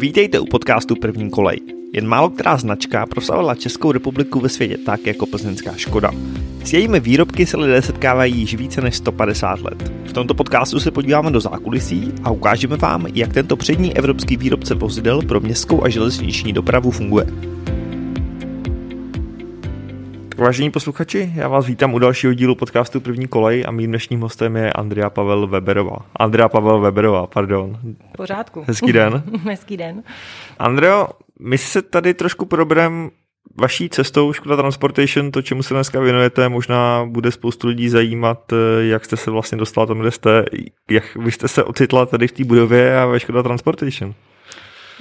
Vítejte u podcastu První kolej. Jen málo která značka proslavila Českou republiku ve světě tak jako plzeňská Škoda. S jejími výrobky se lidé setkávají již více než 150 let. V tomto podcastu se podíváme do zákulisí a ukážeme vám, jak tento přední evropský výrobce vozidel pro městskou a železniční dopravu funguje. Vážení posluchači, já vás vítám u dalšího dílu podcastu První kolej a mým dnešním hostem je Andrea Pavel Weberová. Andrea Pavel Weberová, pardon. Pořádku. Hezký den. Hezký den. Andreo, my se tady trošku probereme vaší cestou Škoda Transportation, to, čemu se dneska věnujete, možná bude spoustu lidí zajímat, jak jste se vlastně dostala tam, kde jste, jak vy jste se ocitla tady v té budově a ve Škoda Transportation.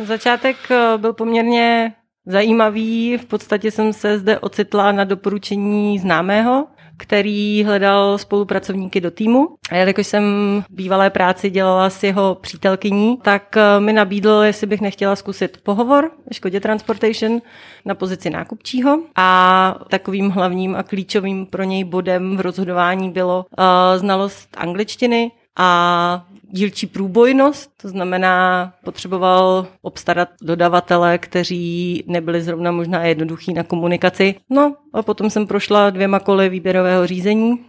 Začátek eh, byl poměrně zajímavý. V podstatě jsem se zde ocitla na doporučení známého, který hledal spolupracovníky do týmu. A jelikož jsem bývalé práci dělala s jeho přítelkyní, tak eh, mi nabídl, jestli bych nechtěla zkusit pohovor ve Škodě Transportation na pozici nákupčího. A takovým hlavním a klíčovým pro něj bodem v rozhodování bylo uh, znalost angličtiny a dílčí průbojnost, to znamená, potřeboval obstarat dodavatele, kteří nebyli zrovna možná jednoduchí na komunikaci. No a potom jsem prošla dvěma koly výběrového řízení,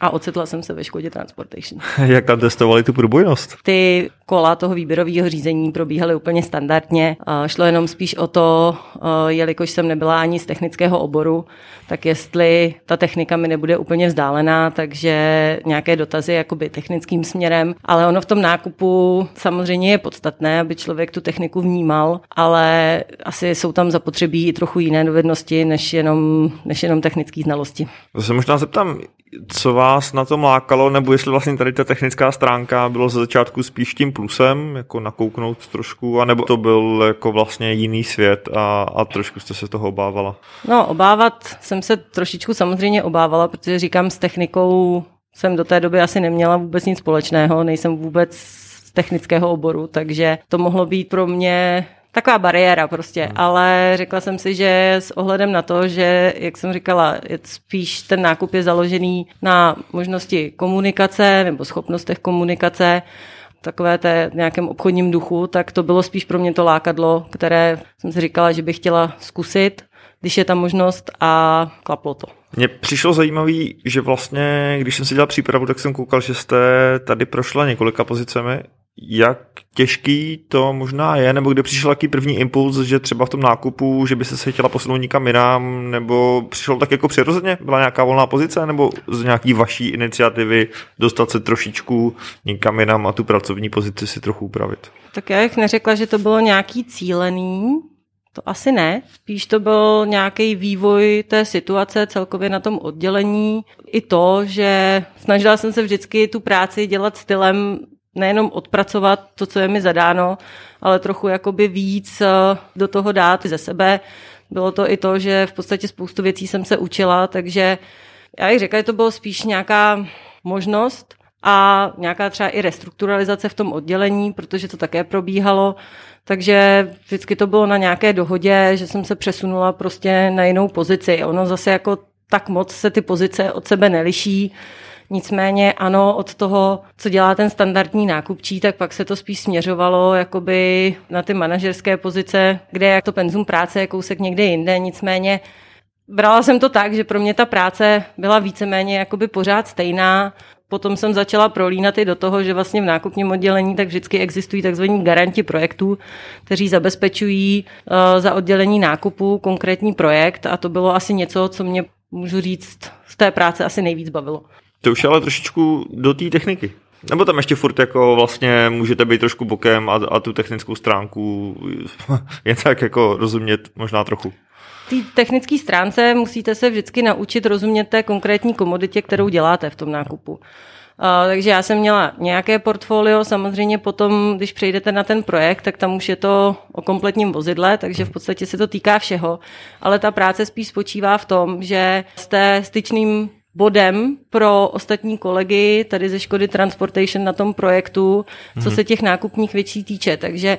a ocitla jsem se ve Škodě Transportation. Jak tam testovali tu průbojnost? Ty kola toho výběrového řízení probíhaly úplně standardně. Šlo jenom spíš o to, jelikož jsem nebyla ani z technického oboru, tak jestli ta technika mi nebude úplně vzdálená, takže nějaké dotazy jakoby technickým směrem, ale ono v tom nákupu samozřejmě je podstatné, aby člověk tu techniku vnímal, ale asi jsou tam zapotřebí i trochu jiné dovednosti, než jenom, než jenom technické znalosti. To se možná zeptám, co vás na tom lákalo, nebo jestli vlastně tady ta technická stránka bylo ze začátku spíš tím plusem, jako nakouknout trošku, anebo to byl jako vlastně jiný svět a, a trošku jste se toho obávala? No, obávat jsem se trošičku samozřejmě obávala, protože říkám, s technikou jsem do té doby asi neměla vůbec nic společného, nejsem vůbec z technického oboru, takže to mohlo být pro mě taková bariéra prostě, hmm. ale řekla jsem si, že s ohledem na to, že, jak jsem říkala, je spíš ten nákup je založený na možnosti komunikace nebo schopnostech komunikace, takové té nějakém obchodním duchu, tak to bylo spíš pro mě to lákadlo, které jsem si říkala, že bych chtěla zkusit, když je tam možnost a klaplo to. Mně přišlo zajímavý, že vlastně, když jsem si dělal přípravu, tak jsem koukal, že jste tady prošla několika pozicemi jak těžký to možná je, nebo kde přišel taký první impuls, že třeba v tom nákupu, že by se chtěla posunout nikam jinam, nebo přišel tak jako přirozeně, byla nějaká volná pozice, nebo z nějaký vaší iniciativy dostat se trošičku nikam jinam a tu pracovní pozici si trochu upravit? Tak já bych neřekla, že to bylo nějaký cílený, to asi ne. Spíš to byl nějaký vývoj té situace celkově na tom oddělení. I to, že snažila jsem se vždycky tu práci dělat stylem nejenom odpracovat to, co je mi zadáno, ale trochu jakoby víc eh, do toho dát ze sebe. Bylo to i to, že v podstatě spoustu věcí jsem se učila, takže já bych řekla, že to bylo spíš nějaká možnost a nějaká třeba i restrukturalizace v tom oddělení, protože to také probíhalo. Takže vždycky to bylo na nějaké dohodě, že jsem se přesunula prostě na jinou pozici. Ono zase jako tak moc se ty pozice od sebe neliší. Nicméně ano, od toho, co dělá ten standardní nákupčí, tak pak se to spíš směřovalo jakoby na ty manažerské pozice, kde jak to penzum práce je kousek někde jinde. Nicméně brala jsem to tak, že pro mě ta práce byla víceméně jakoby pořád stejná. Potom jsem začala prolínat i do toho, že vlastně v nákupním oddělení tak vždycky existují tzv. garanti projektů, kteří zabezpečují uh, za oddělení nákupu konkrétní projekt a to bylo asi něco, co mě můžu říct z té práce asi nejvíc bavilo. To už je ale trošičku do té techniky. Nebo tam ještě furt jako vlastně můžete být trošku bokem a, a tu technickou stránku je tak jako rozumět možná trochu. Té technické stránce musíte se vždycky naučit rozumět té konkrétní komoditě, kterou děláte v tom nákupu. Uh, takže já jsem měla nějaké portfolio, samozřejmě potom, když přejdete na ten projekt, tak tam už je to o kompletním vozidle, takže v podstatě se to týká všeho. Ale ta práce spíš spočívá v tom, že jste styčným bodem pro ostatní kolegy tady ze Škody Transportation na tom projektu, co mhm. se těch nákupních věcí týče. Takže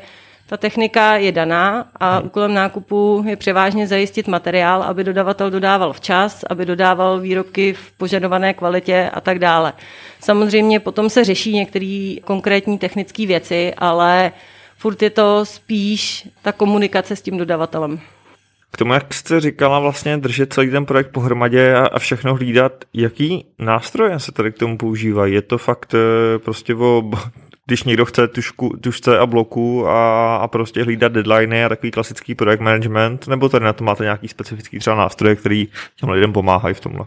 ta technika je daná a mhm. úkolem nákupu je převážně zajistit materiál, aby dodavatel dodával včas, aby dodával výrobky v požadované kvalitě a tak dále. Samozřejmě potom se řeší některé konkrétní technické věci, ale furt je to spíš ta komunikace s tím dodavatelem. K tomu, jak jste říkala, vlastně držet celý ten projekt pohromadě a, a všechno hlídat, jaký nástroje se tady k tomu používají? Je to fakt eh, prostě o, když někdo chce tušku, tušce a bloku a, a prostě hlídat deadliny a takový klasický projekt management, nebo tady na to máte nějaký specifický třeba nástroje, který těm lidem pomáhají v tomhle?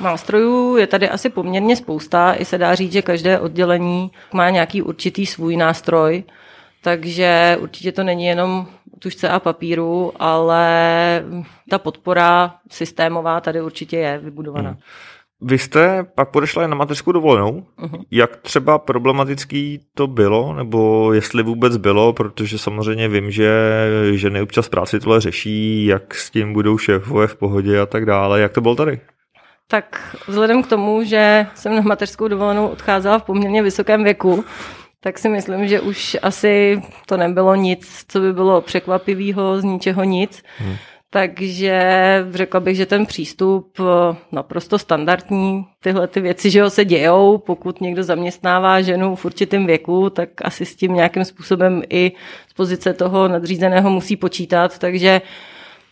Nástrojů je tady asi poměrně spousta, i se dá říct, že každé oddělení má nějaký určitý svůj nástroj, takže určitě to není jenom tušce a papíru, ale ta podpora systémová tady určitě je vybudovaná. Hmm. Vy jste pak podešla na mateřskou dovolenou. Uh-huh. Jak třeba problematický to bylo, nebo jestli vůbec bylo, protože samozřejmě vím, že ženy občas práci tohle řeší, jak s tím budou šéfové v pohodě a tak dále. Jak to bylo tady? Tak vzhledem k tomu, že jsem na mateřskou dovolenou odcházela v poměrně vysokém věku, tak si myslím, že už asi to nebylo nic, co by bylo překvapivého, z ničeho nic. Hmm. Takže řekla bych, že ten přístup eh, naprosto standardní, tyhle ty věci, že ho se dějou, pokud někdo zaměstnává ženu v určitém věku, tak asi s tím nějakým způsobem i z pozice toho nadřízeného musí počítat, takže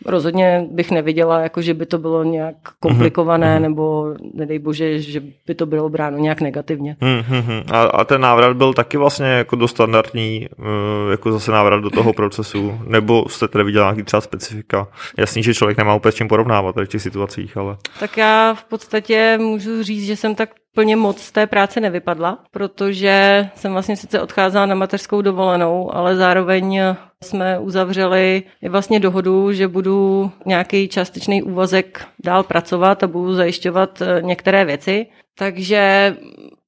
rozhodně bych neviděla, jako že by to bylo nějak komplikované, mm-hmm. nebo nedej bože, že by to bylo bráno nějak negativně. Mm-hmm. A, a ten návrat byl taky vlastně jako do standardní, eh, jako zase návrat do toho procesu, nebo jste tady viděla nějaký třeba specifika? Jasný, že člověk nemá úplně s čím porovnávat v těch situacích, ale... Tak já v podstatě můžu říct, že jsem tak plně moc z té práce nevypadla, protože jsem vlastně sice odcházela na mateřskou dovolenou, ale zároveň jsme uzavřeli vlastně dohodu, že budu nějaký částečný úvazek dál pracovat a budu zajišťovat eh, některé věci. Takže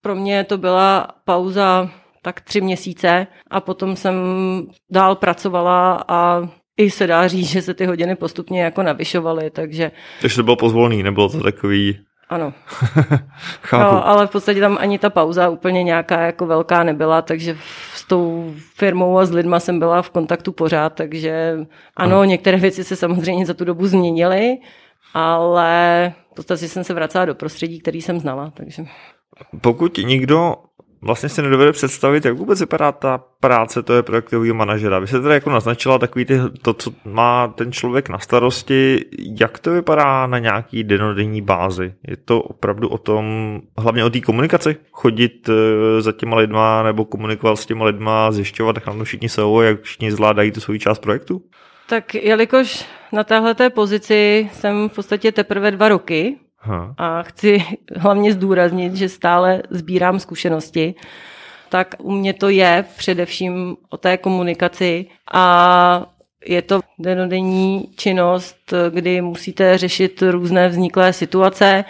pro mě to byla pauza tak tři měsíce a potom jsem dál pracovala a i se dá říct, že se ty hodiny postupně jako navyšovaly, takže... Takže to bylo pozvolný, nebylo to takový ano. no, ale v podstatě tam ani ta pauza úplně nějaká jako velká nebyla, takže s tou firmou a s lidma jsem byla v kontaktu pořád, takže ano, ano. některé věci se samozřejmě za tu dobu změnily, ale v podstatě jsem se vracela do prostředí, který jsem znala. Takže... Pokud někdo vlastně si nedovede představit, jak vůbec vypadá ta práce toho projektového manažera. Vy se teda jako naznačila takový ty, to, co má ten člověk na starosti, jak to vypadá na nějaký denodenní bázi? Je to opravdu o tom, hlavně o té komunikaci? Chodit eh, za těma lidma nebo komunikovat s těma lidma, zjišťovat, jak na všichni jsou, jak všichni zvládají tu svou část projektu? Tak jelikož na téhle pozici jsem v podstatě teprve dva roky, Ha. A chci hlavně zdůraznit, že stále sbírám zkušenosti, tak u mě to je především o té komunikaci a je to denodenní činnost, kdy musíte řešit různé vzniklé situace.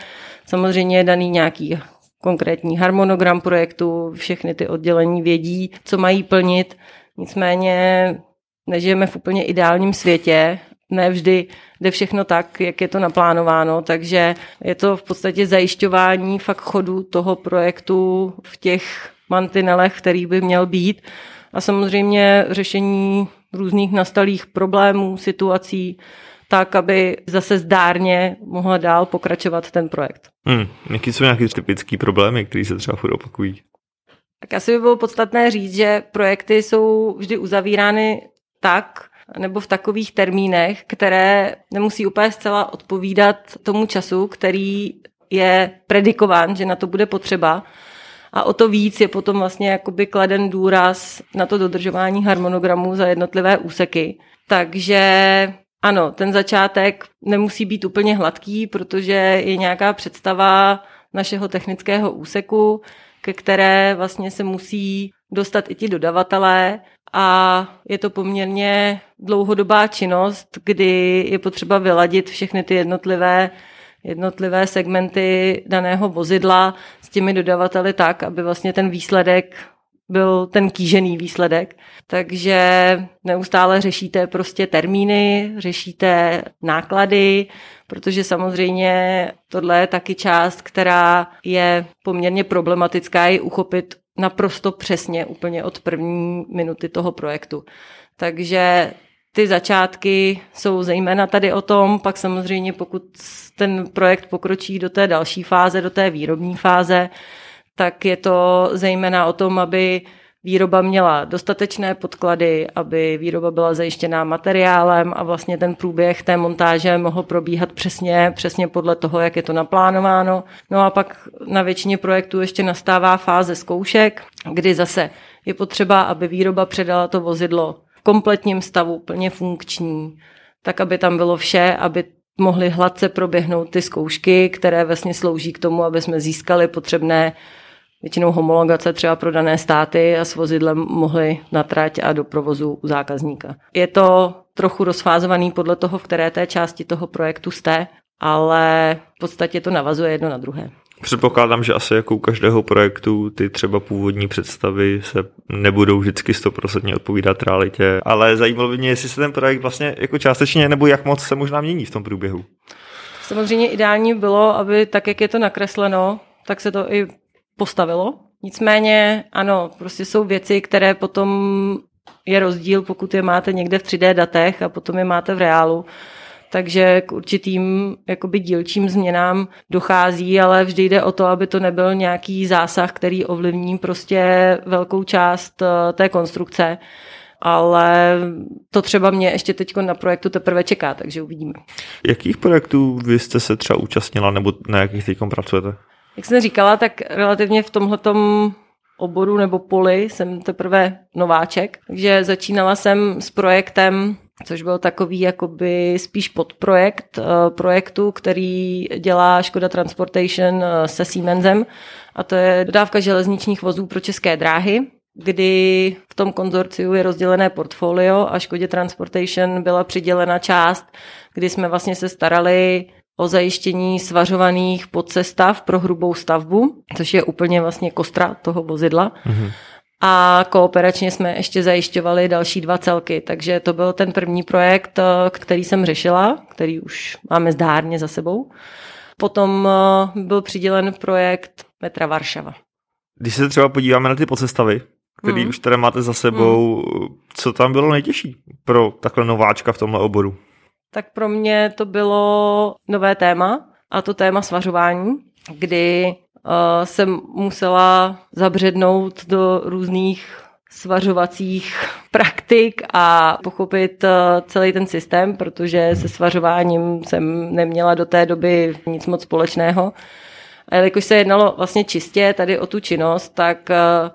Samozřejmě je daný nějaký konkrétní harmonogram projektu, všechny ty oddělení vědí, co mají plnit. Nicméně nežijeme v úplně ideálním světě ne vždy jde všechno tak, jak je to naplánováno, takže je to v podstatě zajišťování fakt chodu toho projektu v těch mantinelech, který by měl být a samozřejmě řešení různých nastalých problémů, situací, tak, aby zase zdárně mohla dál pokračovat ten projekt. Hmm. Jaký jsou nějaké typické problémy, které se třeba furt opakují? Tak asi by bylo podstatné říct, že projekty jsou vždy uzavírány tak, nebo v takových termínech, které nemusí úplně zcela odpovídat tomu času, který je predikován, že na to bude potřeba. A o to víc je potom vlastně jakoby kladen důraz na to dodržování harmonogramu za jednotlivé úseky. Takže ano, ten začátek nemusí být úplně hladký, protože je nějaká představa našeho technického úseku, ke které vlastně se musí dostat i ti dodavatelé a je to poměrně dlouhodobá činnost, kdy je potřeba vyladit všechny ty jednotlivé jednotlivé segmenty daného vozidla s těmi dodavateli tak, aby vlastně ten výsledek byl ten kýžený výsledek. Takže neustále řešíte prostě termíny, řešíte náklady, protože samozřejmě tohle je taky část, která je poměrně problematická i uchopit naprosto přesně úplně od první minuty toho projektu. Takže ty začátky jsou zejména tady o tom, pak samozřejmě pokud ten projekt pokročí do té další fáze, do té výrobní fáze, tak je to zejména o tom, aby výroba měla dostatečné podklady, aby výroba byla zajištěná materiálem a vlastně ten průběh té montáže mohl probíhat přesně, přesně podle toho, jak je to naplánováno. No a pak na většině projektů ještě nastává fáze zkoušek, kdy zase je potřeba, aby výroba předala to vozidlo v kompletním stavu, plně funkční, tak aby tam bylo vše, aby mohly hladce proběhnout ty zkoušky, které vlastně slouží k tomu, aby jsme získali potřebné většinou homologace třeba pro dané státy a s vozidlem mohli na trať a do provozu u zákazníka. Je to trochu rozfázovaný podle toho, v které té části toho projektu jste, ale v podstatě to navazuje jedno na druhé. Předpokládám, že asi jako u každého projektu ty třeba původní představy se nebudou vždycky stoprocentně odpovídat realitě, ale zajímalo by mě, jestli se ten projekt vlastně jako částečně nebo jak moc se možná mění v tom průběhu. Samozřejmě ideální bylo, aby tak, jak je to nakresleno, tak se to i postavilo. Nicméně, ano, prostě jsou věci, které potom je rozdíl, pokud je máte někde v 3D datech a potom je máte v reálu. Takže k určitým jakoby dílčím změnám dochází, ale vždy jde o to, aby to nebyl nějaký zásah, který ovlivní prostě velkou část eh, té konstrukce ale to třeba mě ještě teď na projektu teprve čeká, takže uvidíme. Jakých projektů vy jste se třeba účastnila nebo na jakých teď pracujete? Jak jsem říkala, tak relativně v tomhletom oboru nebo poli jsem teprve nováček, takže začínala jsem s projektem, což byl takový jakoby spíš podprojekt eh, projektu, který dělá Škoda Transportation eh, se Siemensem. A to je dodávka železničních vozů pro české dráhy kdy v tom konzorciu je rozdělené portfolio a Škodě Transportation byla přidělena část, kdy jsme vlastně se starali o zajištění svařovaných podsestav pro hrubou stavbu, což je úplně vlastně kostra toho vozidla. Mm-hmm. A kooperačně jsme ještě zajišťovali další dva celky, takže to byl ten první projekt, který jsem řešila, který už máme zdárně za sebou. Potom eh, byl přidělen projekt Metra Varšava. Když se třeba podíváme na ty podsestavy, který hmm. už tady máte za sebou, hmm. co tam bylo nejtěžší pro takhle nováčka v tomhle oboru? Tak pro mě to bylo nové téma a to téma svařování, kdy uh, jsem musela zabřednout do různých svařovacích praktik a pochopit uh, celý ten systém, protože se svařováním jsem neměla do té doby nic moc společného. A jelikož se jednalo vlastně čistě tady o tu činnost, tak uh,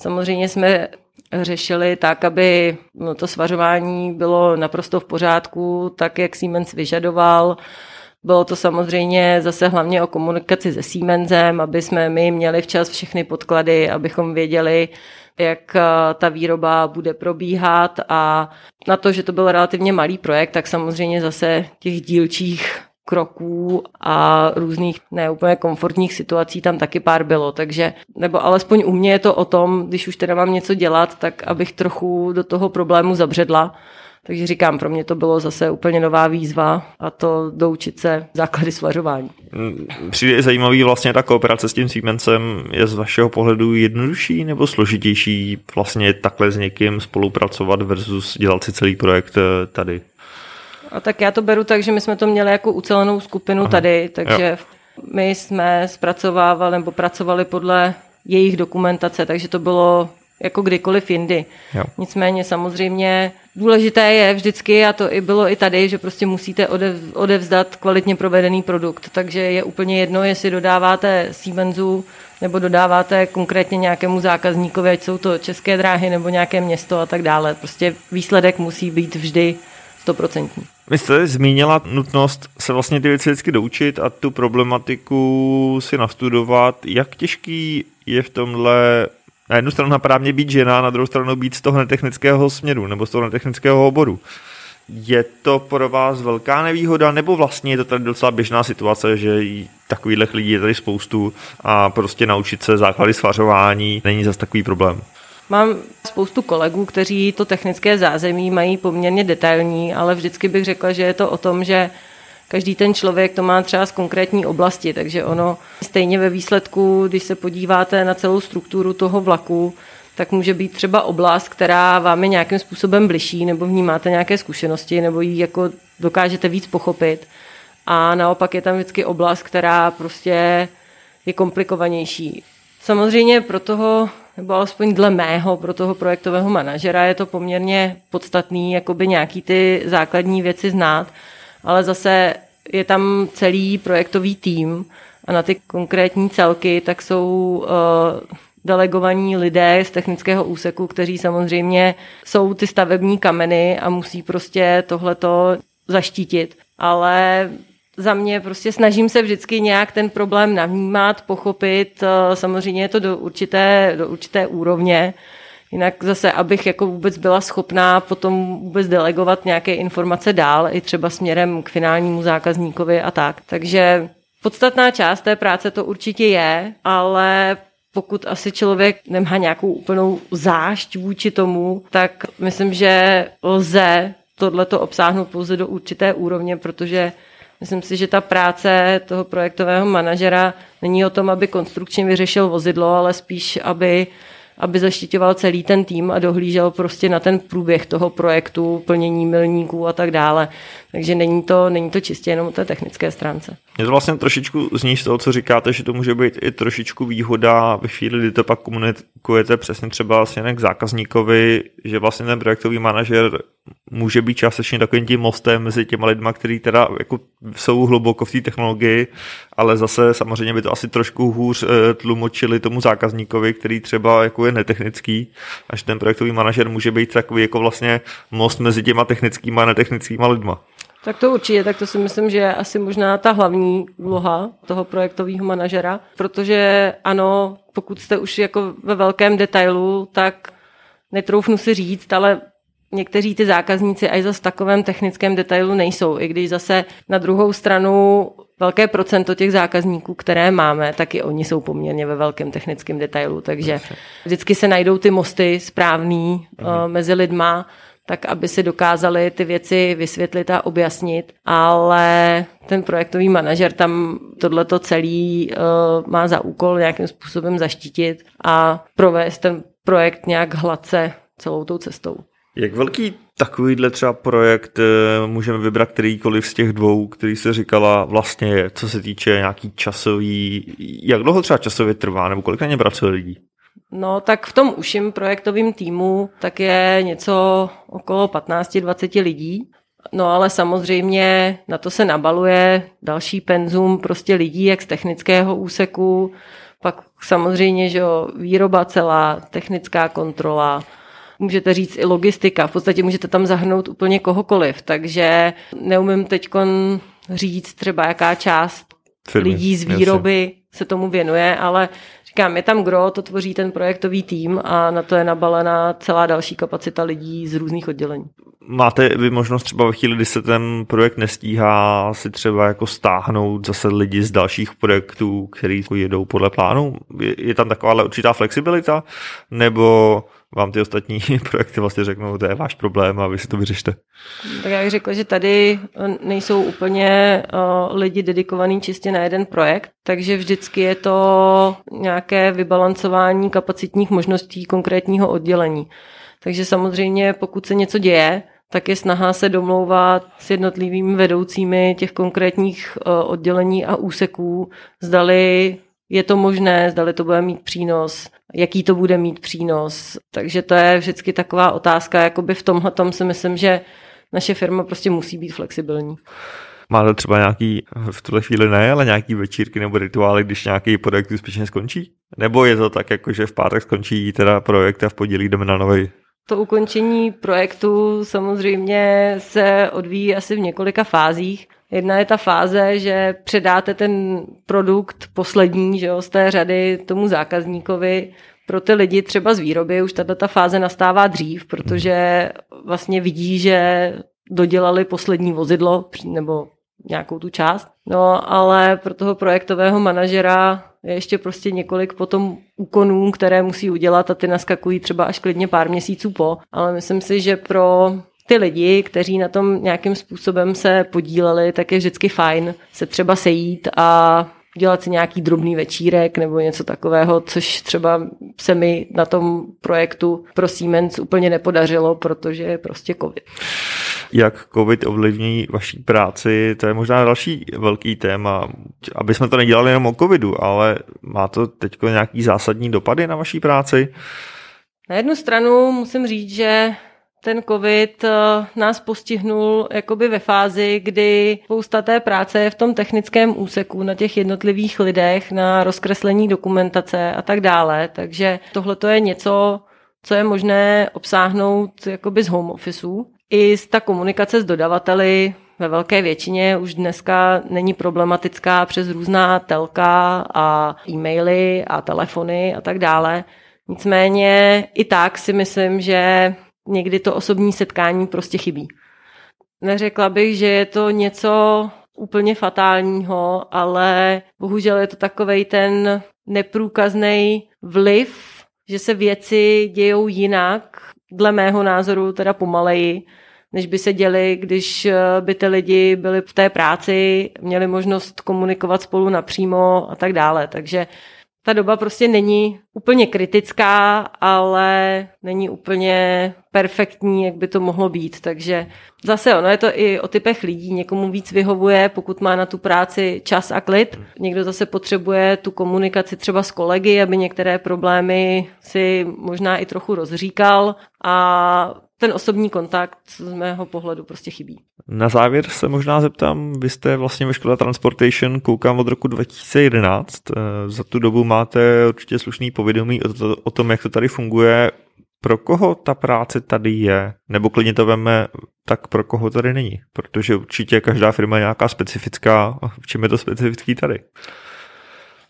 samozřejmě jsme řešili tak, aby no, to svařování bylo naprosto v pořádku, tak jak Siemens vyžadoval. Bylo to samozřejmě zase hlavně o komunikaci se Siemensem, aby jsme my měli včas všechny podklady, abychom věděli, jak eh, ta výroba bude probíhat a na to, že to byl relativně malý projekt, tak samozřejmě zase těch dílčích kroků a různých neúplně komfortních situací tam taky pár bylo, takže, nebo alespoň u mě je to o tom, když už teda mám něco dělat, tak abych trochu do toho problému zabředla. Takže říkám, pro mě to bylo zase úplně nová výzva a to doučit se základy svařování. Mm, přijde zajímavý vlastně ta kooperace s tím Siemensem je z vašeho pohledu jednodušší nebo složitější vlastně takhle s někým spolupracovat versus dělat si celý projekt eh, tady? A tak já to beru tak, že my jsme to měli jako ucelenou skupinu Aha. tady, takže jo. my jsme zpracovávali nebo pracovali podle jejich dokumentace, takže to bylo jako kdykoliv jindy. Jo. Nicméně samozřejmě důležité je vždycky, a to i bylo i tady, že prostě musíte odev, odevzdat kvalitně provedený produkt. Takže je úplně jedno, jestli dodáváte Siemensu nebo dodáváte konkrétně nějakému zákazníkovi, ať jsou to české dráhy nebo nějaké město a tak dále. Prostě výsledek musí být vždy stoprocentní. Vy jste zmínila nutnost se vlastně ty věci vždycky doučit a tu problematiku si nastudovat. Jak těžký je v tomhle na jednu stranu napadá být žena, na druhou stranu být z toho netechnického směru nebo z toho netechnického oboru. Je to pro vás velká nevýhoda, nebo vlastně je to tady docela běžná situace, že takových lidí je tady spoustu a prostě naučit se základy svařování není zase takový problém? Mám spoustu kolegů, kteří to technické zázemí mají poměrně detailní, ale vždycky bych řekla, že je to o tom, že každý ten člověk to má třeba z konkrétní oblasti, takže ono stejně ve výsledku, když se podíváte na celou strukturu toho vlaku, tak může být třeba oblast, která vám je nějakým způsobem bližší, nebo vnímáte nějaké zkušenosti, nebo ji jako dokážete víc pochopit. A naopak je tam vždycky oblast, která prostě je komplikovanější. Samozřejmě pro toho nebo alespoň dle mého pro toho projektového manažera je to poměrně podstatný, jakoby nějaký ty základní věci znát, ale zase je tam celý projektový tým a na ty konkrétní celky tak jsou uh, delegovaní lidé z technického úseku, kteří samozřejmě jsou ty stavební kameny a musí prostě tohleto zaštítit. Ale za mě prostě snažím se vždycky nějak ten problém navnímat, pochopit. Eh, samozřejmě je to do určité, do určité úrovně. Jinak zase, abych jako vůbec byla schopná potom vůbec delegovat nějaké informace dál, i třeba směrem k finálnímu zákazníkovi a tak. Takže podstatná část té práce to určitě je, ale pokud asi člověk nemá nějakou úplnou zášť vůči tomu, tak myslím, že lze tohleto obsáhnout pouze do určité úrovně, protože Myslím si, že ta práce toho projektového manažera není o tom, aby konstrukčně vyřešil vozidlo, ale spíš, aby aby zaštiťoval celý ten tým a dohlížel prostě na ten průběh toho projektu, plnění milníků a tak dále. Takže není to, není to čistě jenom o té technické stránce. Je to vlastně trošičku zní z toho, co říkáte, že to může být i trošičku výhoda ve chvíli, kdy to pak komunikujete přesně třeba vlastně k zákazníkovi, že vlastně ten projektový manažer může být částečně takovým tím mostem mezi těma lidma, kteří teda jako jsou hluboko v té technologii, ale zase samozřejmě by to asi trošku hůř eh, tlumočili tomu zákazníkovi, který třeba jako je netechnický, až ten projektový manažer může být takový jako vlastně most mezi těma technickýma a netechnickýma lidma. Tak to určitě, tak to si myslím, že je asi možná ta hlavní úloha toho projektového manažera, protože ano, pokud jste už jako ve velkém detailu, tak netroufnu si říct, ale někteří ty zákazníci až zase v takovém technickém detailu nejsou, i když zase na druhou stranu velké procento těch zákazníků, které máme, tak i oni jsou poměrně ve velkém technickém detailu, takže vždycky se najdou ty mosty správný uh, mezi lidma, tak aby si dokázali ty věci vysvětlit a objasnit, ale ten projektový manažer tam tohleto celý uh, má za úkol nějakým způsobem zaštítit a provést ten projekt nějak hladce celou tou cestou. Jak velký takovýhle třeba projekt eh, můžeme vybrat kterýkoliv z těch dvou, který se říkala vlastně co se týče nějaký časový, jak dlouho třeba časově trvá, nebo kolik na ně pracuje lidí? No, tak v tom uším projektovém týmu tak je něco okolo 15-20 lidí. No ale samozřejmě na to se nabaluje další penzum prostě lidí, jak z technického úseku, pak samozřejmě, že jo, výroba celá, technická kontrola, můžete říct i logistika, v podstatě můžete tam zahrnout úplně kohokoliv, takže neumím teď říct třeba jaká část Firmy, lidí z výroby jasně. se tomu věnuje, ale říkám, je tam gro, to tvoří ten projektový tým a na to je nabalená celá další kapacita lidí z různých oddělení. Máte vy možnost třeba ve chvíli, kdy se ten projekt nestíhá, si třeba jako stáhnout zase lidi z dalších projektů, který jedou podle plánu? Je, je tam taková určitá flexibilita? Nebo vám ty ostatní projekty vlastně řeknou, to je váš problém a vy si to vyřešte. Tak já bych řekla, že tady eh, nejsou úplně uh, lidi dedikovaní čistě na jeden projekt, takže vždycky je to nějaké vybalancování kapacitních možností konkrétního oddělení. Takže samozřejmě, pokud se něco děje, tak je snaha se domlouvat s jednotlivými vedoucími těch konkrétních uh, oddělení a úseků, zdali je to možné, zdali to bude mít přínos, jaký to bude mít přínos. Takže to je vždycky taková otázka, jakoby v tomhle tom si myslím, že naše firma prostě musí být flexibilní. Máte třeba nějaký, v tuhle chvíli ne, ale nějaký večírky nebo rituály, když nějaký projekt úspěšně skončí? Nebo je to tak, jako že v pátek skončí teda projekt a v pondělí jdeme na nový? To ukončení projektu samozřejmě se odvíjí asi v několika fázích. Jedna je ta fáze, že předáte ten produkt poslední že jo, z té řady tomu zákazníkovi. Pro ty lidi třeba z výroby už tato ta fáze nastává dřív, protože vlastně vidí, že dodělali poslední vozidlo nebo nějakou tu část. No ale pro toho projektového manažera je ještě prostě několik potom úkonů, které musí udělat a ty naskakují třeba až klidně pár měsíců po. Ale myslím si, že pro ty lidi, kteří na tom nějakým způsobem se podíleli, tak je vždycky fajn se třeba sejít a dělat si nějaký drobný večírek nebo něco takového, což třeba se mi na tom projektu pro Siemens úplně nepodařilo, protože je prostě covid. Jak COVID ovlivní vaší práci, to je možná další velký téma, aby jsme to nedělali jenom o COVIDu, ale má to teď nějaký zásadní dopady na vaší práci? Na jednu stranu musím říct, že ten covid eh, nás postihnul jakoby ve fázi, kdy spousta té práce je v tom technickém úseku, na těch jednotlivých lidech, na rozkreslení dokumentace a tak dále. Takže tohle to je něco, co je možné obsáhnout jakoby z home officeu. I ta komunikace s dodavateli ve velké většině už dneska není problematická přes různá telka a e-maily a telefony a tak dále. Nicméně i tak si myslím, že někdy to osobní setkání prostě chybí. Neřekla bych, že je to něco úplně fatálního, ale bohužel je to takovej ten neprůkazný vliv, že se věci dějou jinak, dle mého názoru teda pomaleji, než by se děli, když by ty lidi byli v té práci, měli možnost komunikovat spolu napřímo a tak dále. Takže ta doba prostě není úplně kritická, ale není úplně perfektní, jak by to mohlo být. Takže zase ono je to i o typech lidí. Někomu víc vyhovuje, pokud má na tu práci čas a klid. Někdo zase potřebuje tu komunikaci třeba s kolegy, aby některé problémy si možná i trochu rozříkal. A ten osobní kontakt z mého pohledu prostě chybí. Na závěr se možná zeptám, vy jste vlastně ve škole Transportation, koukám od roku 2011. Eh, za tu dobu máte určitě slušný povědomí o, to, o tom, jak to tady funguje. Pro koho ta práce tady je? Nebo klidně to veme, tak pro koho tady není? Protože určitě každá firma je nějaká specifická. V čem je to specifický tady?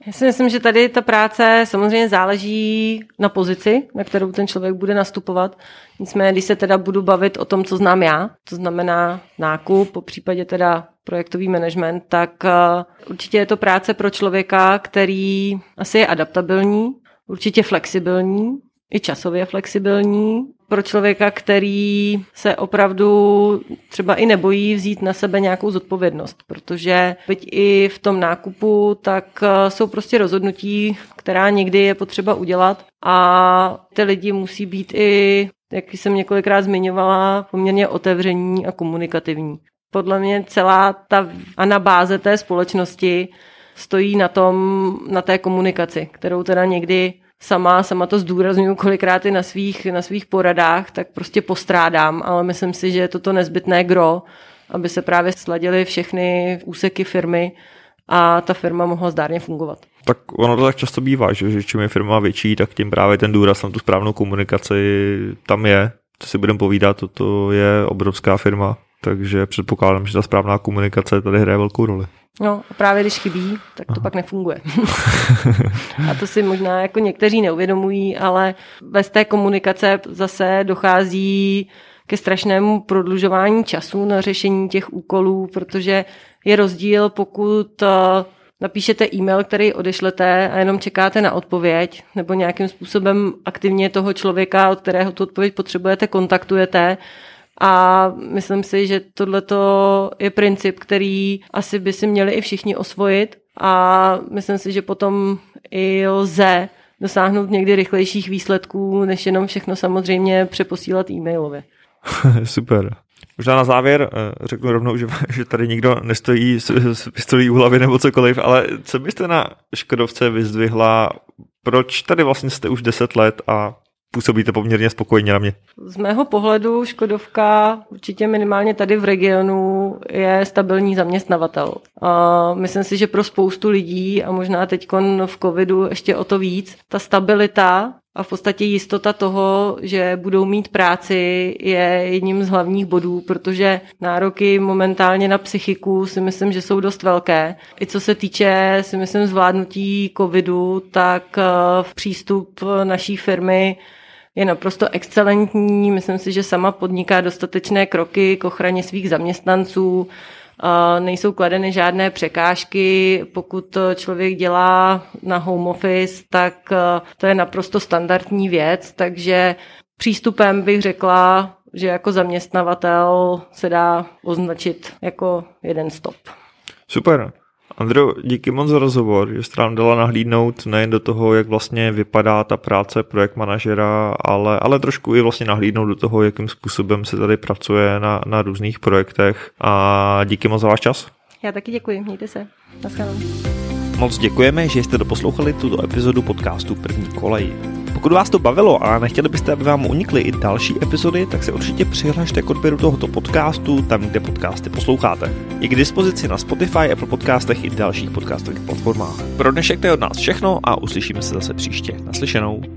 Já si myslím, že tady ta práce samozřejmě záleží na pozici, na kterou ten člověk bude nastupovat. Nicméně, když se teda budu bavit o tom, co znám já, to znamená nákup, po případě teda projektový management, tak eh, určitě je to práce pro člověka, který asi je adaptabilní, určitě flexibilní, i časově flexibilní pro člověka, který se opravdu třeba i nebojí vzít na sebe nějakou zodpovědnost, protože byť i v tom nákupu, tak eh, jsou prostě rozhodnutí, která někdy je potřeba udělat a ty lidi musí být i, jak jsem několikrát zmiňovala, poměrně otevření a komunikativní. Podle mě celá ta anabáze té společnosti stojí na tom, na té komunikaci, kterou teda někdy sama, sama to zdůraznuju kolikrát i na svých, na svých poradách, tak prostě postrádám, ale myslím si, že je toto nezbytné gro, aby se právě sladily všechny úseky firmy a ta firma mohla zdárně fungovat. Tak ono to tak často bývá, že, že čím je firma větší, tak tím právě ten důraz na tu správnou komunikaci tam je. Co si budeme povídat, toto je obrovská firma, takže předpokládám, že ta správná komunikace tady hraje velkou roli. No a právě když chybí, tak to Aha. pak nefunguje. a to si možná jako někteří neuvědomují, ale bez té komunikace zase dochází ke strašnému prodlužování času na řešení těch úkolů, protože je rozdíl, pokud eh, napíšete e-mail, který odešlete a jenom čekáte na odpověď, nebo nějakým způsobem aktivně toho člověka, od kterého tu odpověď potřebujete, kontaktujete, a myslím si, že tohle je princip, který asi by si měli i všichni osvojit a myslím si, že potom i lze dosáhnout někdy rychlejších výsledků, než jenom všechno samozřejmě přeposílat e-mailově. Super. Možná na závěr eh, řeknu rovnou, že, že tady nikdo nestojí s, s pistolí u hlavy nebo cokoliv, ale co byste na Škodovce vyzdvihla, proč tady vlastně jste už 10 let a působíte poměrně spokojně na mě. Z mého pohledu Škodovka určitě minimálně tady v regionu je stabilní zaměstnavatel. A myslím si, že pro spoustu lidí a možná teď v covidu ještě o to víc, ta stabilita a v podstatě jistota toho, že budou mít práci, je jedním z hlavních bodů, protože nároky momentálně na psychiku si myslím, že jsou dost velké. I co se týče, si myslím, zvládnutí covidu, tak eh, v přístup naší firmy je naprosto excelentní. Myslím si, že sama podniká dostatečné kroky k ochraně svých zaměstnanců. Nejsou kladeny žádné překážky. Pokud člověk dělá na home office, tak e, to je naprosto standardní věc, takže přístupem bych řekla, že jako zaměstnavatel se dá označit jako jeden stop. Super. Andro, díky moc za rozhovor, že jste nám dala nahlídnout nejen do toho, jak vlastně vypadá ta práce projekt manažera, ale, ale trošku i vlastně nahlídnout do toho, jakým způsobem se tady pracuje na, na různých projektech. A díky moc za váš čas. Já taky děkuji, mějte se. Naschledanou. Moc děkujeme, že jste doposlouchali tuto epizodu podcastu První kolej. Pokud vás to bavilo a nechtěli byste, aby vám unikly i další epizody, tak se určitě přihlašte k odběru tohoto podcastu tam, kde podcasty posloucháte. Je k dispozici na Spotify, Apple Podcastech i dalších podcastových platformách. Pro dnešek to je od nás všechno a uslyšíme se zase příště. Naslyšenou.